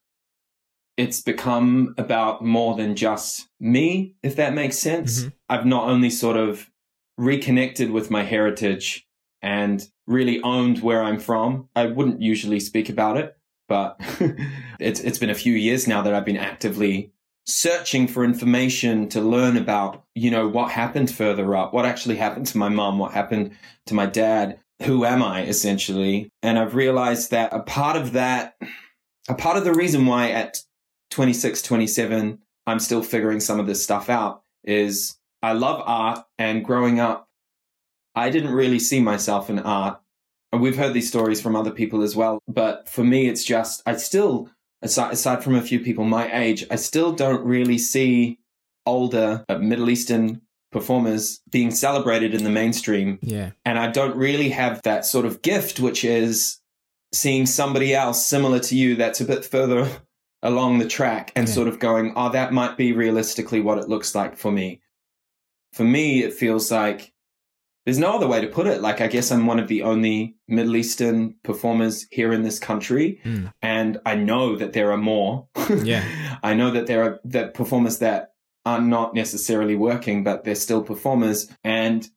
it's become about more than just me, if that makes sense. Mhm. I've not only sort of reconnected with my heritage and really owned where I'm from. I wouldn't usually speak about it, but it's it's been a few years now that I've been actively searching for information to learn about, you know, what happened further up, what actually happened to my mom, what happened to my dad, who am I essentially? And I've realized that a part of that, a part of the reason why at 26, 27, I'm still figuring some of this stuff out is I love art and growing up, I didn't really see myself in art. And we've heard these stories from other people as well. But for me, it's just, I still, aside, aside from a few people my age, I still don't really see older uh, Middle Eastern performers being celebrated in the mainstream. Yeah. And I don't really have that sort of gift, which is seeing somebody else similar to you that's a bit further along the track and Yeah. sort of going, oh, that might be realistically what it looks like for me. For me, it feels like there's no other way to put it. Like, I guess I'm one of the only Middle Eastern performers here in this country. Mm. And I know that there are more. Yeah. I know that there are that performers that are not necessarily working, but they're still performers. And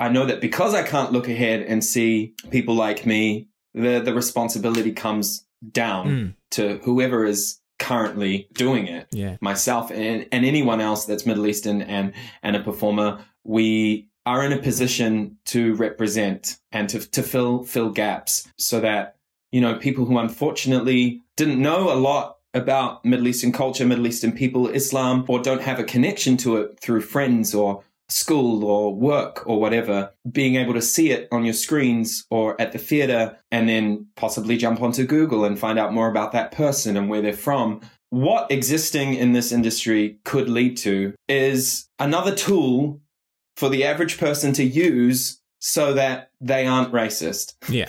I know that because I can't look ahead and see people like me, the, the responsibility comes down Mm. to whoever is currently doing it Yeah. myself and, and anyone else that's Middle Eastern and, and a performer, we are in a position to represent and to, to fill, fill gaps so that, you know, people who unfortunately didn't know a lot about Middle Eastern culture, Middle Eastern people, Islam, or don't have a connection to it through friends or school or work or whatever, being able to see it on your screens or at the theater and then possibly jump onto Google and find out more about that person and where they're from. What existing in this industry could lead to is another tool for the average person to use so that they aren't racist. Yeah.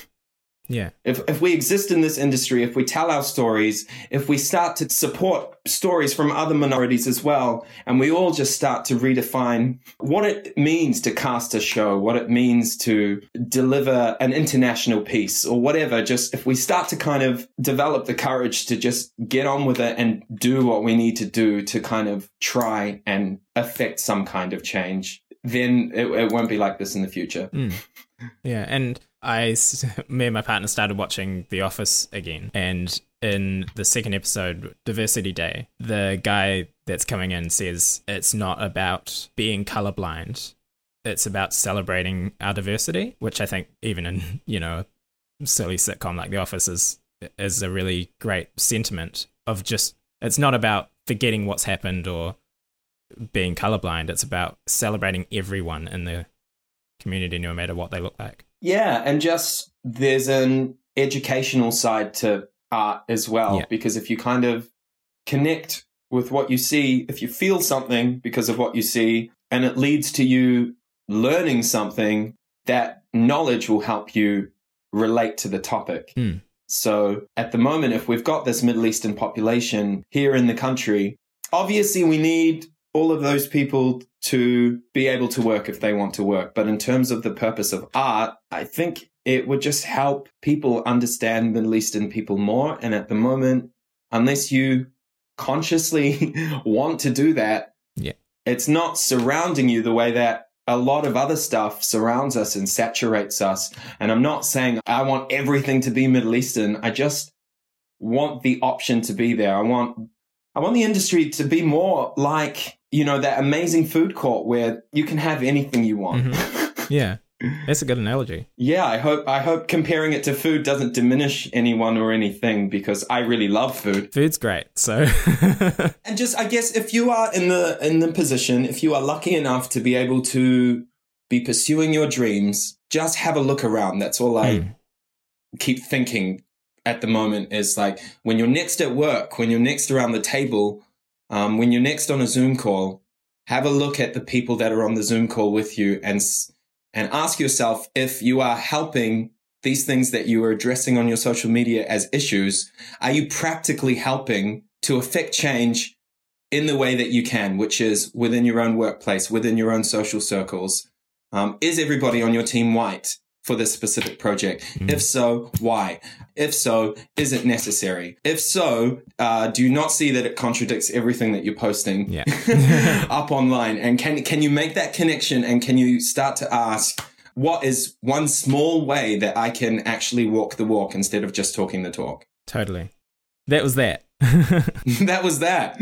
Yeah. If, if we exist in this industry, if we tell our stories, if we start to support stories from other minorities as well, and we all just start to redefine what it means to cast a show, what it means to deliver an international piece or whatever, just if we start to kind of develop the courage to just get on with it and do what we need to do to kind of try and affect some kind of change, then it, it won't be like this in the future. Mm. Yeah, and I, me and my partner started watching The Office again, and in the second episode, Diversity Day, the guy that's coming in says it's not about being colorblind, it's about celebrating our diversity, which I think even in you know silly sitcom like The Office is is a really great sentiment of just it's not about forgetting what's happened or being colorblind. It's about celebrating everyone in the community, no matter what they look like. Yeah, and just there's an educational side to art as well Yeah. because if you kind of connect with what you see, if you feel something because of what you see and it leads to you learning something, that knowledge will help you relate to the topic. Hmm. So at the moment, if we've got this Middle Eastern population here in the country, obviously we need all of those people to be able to work if they want to work. But in terms of the purpose of art, I think it would just help people understand Middle Eastern people more. And at the moment, unless you consciously want to do that, Yeah. it's not surrounding you the way that a lot of other stuff surrounds us and saturates us. And I'm not saying I want everything to be Middle Eastern. I just want the option to be there. I want I want the industry to be more like, you know, that amazing food court where you can have anything you want. Mm-hmm. Yeah. That's a good analogy. yeah, I hope I hope comparing it to food doesn't diminish anyone or anything because I really love food. Food's great. So And just I guess if you are in the in the position, if you are lucky enough to be able to be pursuing your dreams, just have a look around. That's all I Mm. keep thinking at the moment is like when you're next at work, when you're next around the table, um, when you're next on a Zoom call, have a look at the people that are on the Zoom call with you and and ask yourself if you are helping these things that you are addressing on your social media as issues. Are you practically helping to affect change in the way that you can, which is within your own workplace, within your own social circles? Um, is everybody on your team white for this specific project? Mm. If so, why? If so, is it necessary? If so, uh, do you not see that it contradicts everything that you're posting Yeah. up online? And can can you make that connection? And can you start to ask, what is one small way that I can actually walk the walk instead of just talking the talk? totally. That was that. that was that.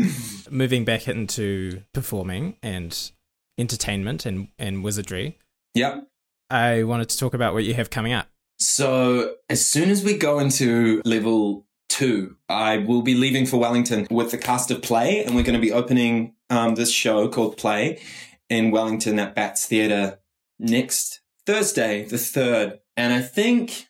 Moving back into performing and entertainment and, and wizardry, Yep. I wanted to talk about what you have coming up. So as soon as we go into level two, I will be leaving for Wellington with the cast of Play, and we're going to be opening um, this show called Play in Wellington at Bats Theatre next Thursday, the third. And I think,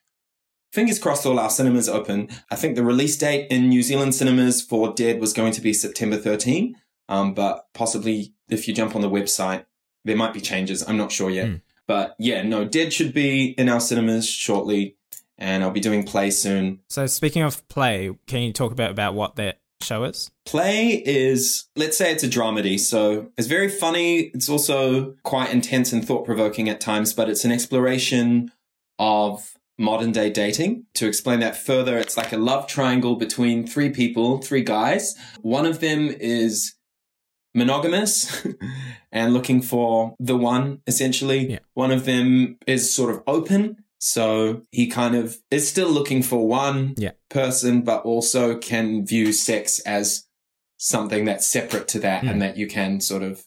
fingers crossed, all our cinemas open. I think the release date in New Zealand cinemas for Dead was going to be September 13, um, but possibly if you jump on the website, there might be changes. I'm not sure yet. Hmm. But yeah, no, Dead should be in our cinemas shortly, and I'll be doing Play soon. So speaking of play, can you talk about, about what that show is? Play is, let's say it's a dramedy, so it's very funny. It's also quite intense and thought provoking at times, but it's an exploration of modern day dating. To explain that further, it's like a love triangle between three people, three guys. One of them is monogamous and looking for the one, essentially. Yeah. One of them is sort of open. So he kind of is still looking for one Yeah. person, but also can view sex as something that's separate to that Hmm. and that you can sort of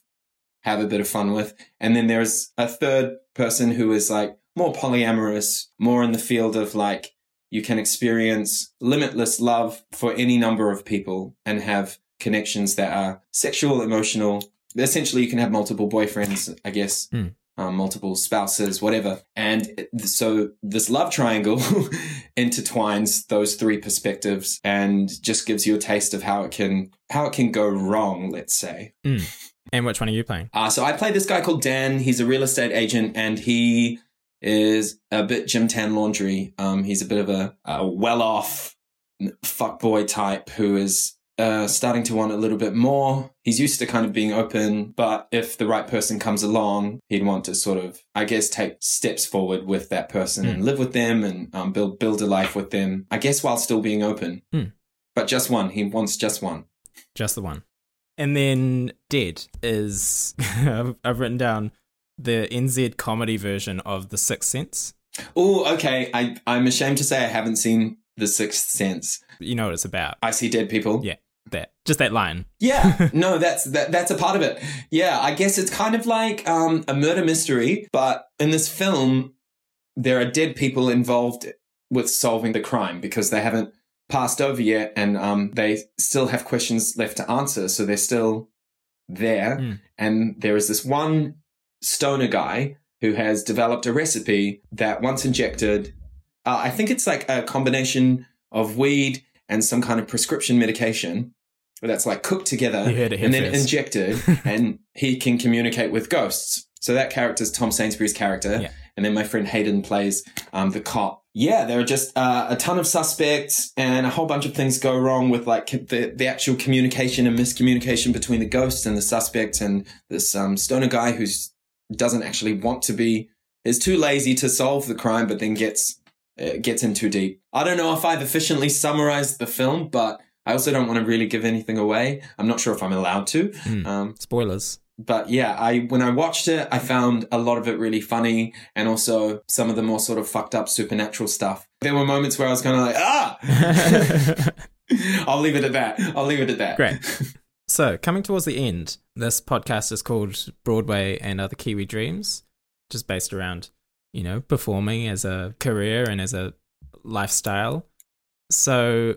have a bit of fun with. And then there's a third person who is like more polyamorous, more in the field of like you can experience limitless love for any number of people and have connections that are sexual, emotional. Essentially, you can have multiple boyfriends, I guess, Hmm. um, multiple spouses, whatever. And so this love triangle intertwines those three perspectives and just gives you a taste of how it can how it can go wrong. Let's say. And which one are you playing? Uh, so I play this guy called Dan. He's a real estate agent and he is a bit Gym Tan Laundry. Um, he's a bit of a, a well off fuckboy type who is uh, starting to want a little bit more. He's used to kind of being open, but if the right person comes along, he'd want to sort of, I guess, take steps forward with that person Hmm. and live with them and um, build build a life with them. I guess while still being open, Hmm. but just one. He wants just one. Just the one. And then Dead is I've I've written down the NZ comedy version of The Sixth Sense. Oh, okay. I I'm ashamed to say I haven't seen The Sixth Sense. You know what it's about. I see dead people. Yeah. That just that line. Yeah, no, that's that, that's a part of it. Yeah, I guess it's kind of like um, a murder mystery, but in this film, there are dead people involved with solving the crime because they haven't passed over yet, and um, they still have questions left to answer. So they're still there, Mm. and there is this one stoner guy who has developed a recipe that once injected, uh, I think it's like a combination of weed and some kind of prescription medication that's like cooked together and then first. injected, and he can communicate with ghosts. So that character's Tom Sainsbury's character, Yeah. and then my friend Hayden plays um, the cop. Yeah, there are just uh, a ton of suspects, and a whole bunch of things go wrong with like the the actual communication and miscommunication between the ghosts and the suspect, and this um, stoner guy who's doesn't actually want to be is too lazy to solve the crime, but then gets uh, gets in too deep. I don't know if I've efficiently summarized the film, but I also don't want to really give anything away. I'm not sure if I'm allowed to. Hmm. Um, Spoilers. but yeah, I when I watched it, I found a lot of it really funny, and also some of the more sort of fucked up supernatural stuff. There were moments where I was kind of like, ah, I'll leave it at that. I'll leave it at that. Great. So, coming towards the end, this podcast is called Broadway and Other Kiwi Dreams, just based around, you know, performing as a career and as a lifestyle. So,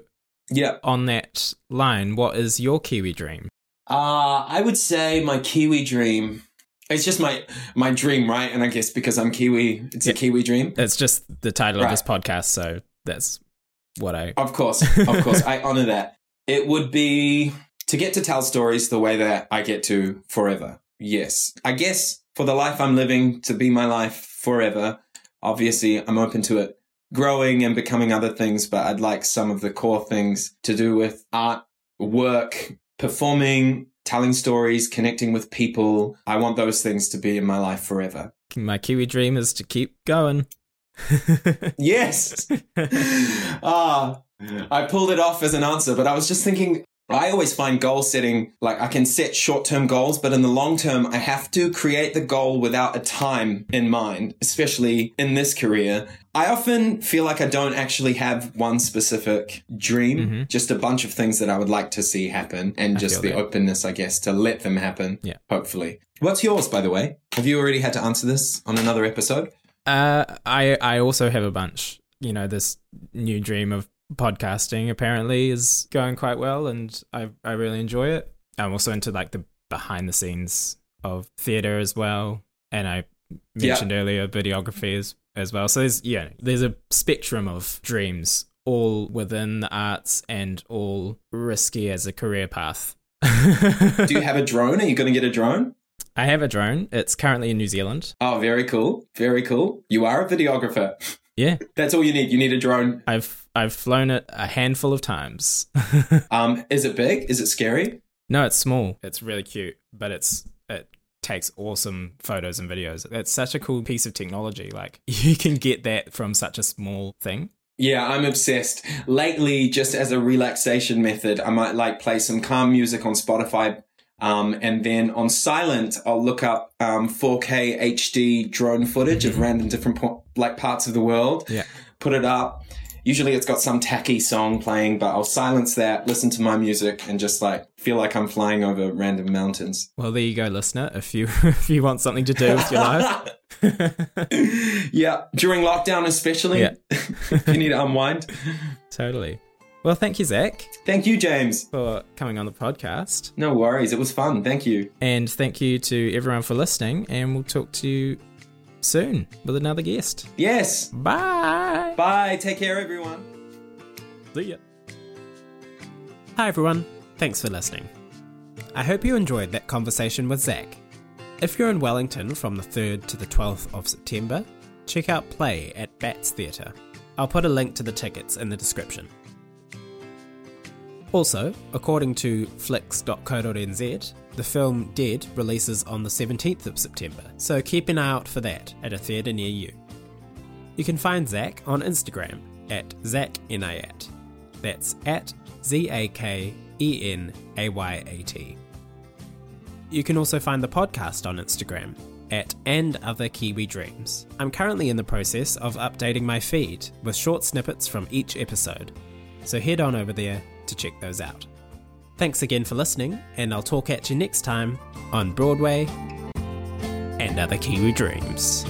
yeah. On that line, what is your Kiwi dream? Uh, I would say my Kiwi dream. It's just my my dream, right? And I guess because I'm Kiwi, it's yeah. a Kiwi dream. It's just the title right. of this podcast, so that's what I. Of course, of course, I honor that. It would be to get to tell stories the way that I get to forever. Yes, I guess for the life I'm living to be my life forever. Obviously, I'm open to it growing and becoming other things, but I'd like some of the core things to do with art, work, performing, telling stories, connecting with people. I want those things to be in my life forever. My Kiwi dream is to keep going. yes. Ah, I pulled it off as an answer, but I was just thinking I always find goal setting like I can set short term goals, but in the long term, I have to create the goal without a time in mind, especially in this career. I often feel like I don't actually have one specific dream, mm-hmm. just a bunch of things that I would like to see happen and I just the that. openness, I guess, to let them happen. Yeah. Hopefully. What's yours, by the way? Have you already had to answer this on another episode? Uh, I, I also have a bunch. You know, this new dream of podcasting apparently is going quite well and I, I really enjoy it. I'm also into like the behind the scenes of theater as well. And I mentioned yeah. earlier videography as, as well. So there's yeah, there's a spectrum of dreams all within the arts and all risky as a career path. Do you have a drone? Are you going to get a drone? I have a drone. It's currently in New Zealand. Oh, very cool. Very cool. You are a videographer. Yeah. That's all you need. You need a drone. I've I've flown it a handful of times. um, is it big? Is it scary? No, it's small. It's really cute, but it's it takes awesome photos and videos. It's such a cool piece of technology. Like you can get that from such a small thing. Yeah, I'm obsessed. Lately, just as a relaxation method, I might like play some calm music on Spotify um, and then on silent, I'll look up um, 4K HD drone footage of mm-hmm. random different po- like parts of the world. Yeah. Put it up. Usually it's got some tacky song playing, but I'll silence that, listen to my music, and just like feel like I'm flying over random mountains. Well, there you go, listener. If you if you want something to do with your life. yeah, during lockdown especially. Yeah. if you need to unwind. Totally. Well, thank you, Zak. Thank you, James, for coming on the podcast. No worries. It was fun. Thank you. And thank you to everyone for listening. And we'll talk to you soon with another guest. Yes. Bye. Bye. Take care, everyone. See ya. Hi, everyone. Thanks for listening. I hope you enjoyed that conversation with Zak. If you're in Wellington from the 3rd to the 12th of September, check out Play at Bats Theatre. I'll put a link to the tickets in the description. Also, according to flicks.co.nz, the film Dead releases on the 17th of September, so keep an eye out for that at a theatre near you. You can find Zak on Instagram at ZakEnayat. That's at Z A K E N A Y A T. You can also find the podcast on Instagram at And Other Kiwi Dreams. I'm currently in the process of updating my feed with short snippets from each episode, so head on over there to check those out. Thanks again for listening, and I'll talk at you next time on Broadway and Other Kiwi Dreams.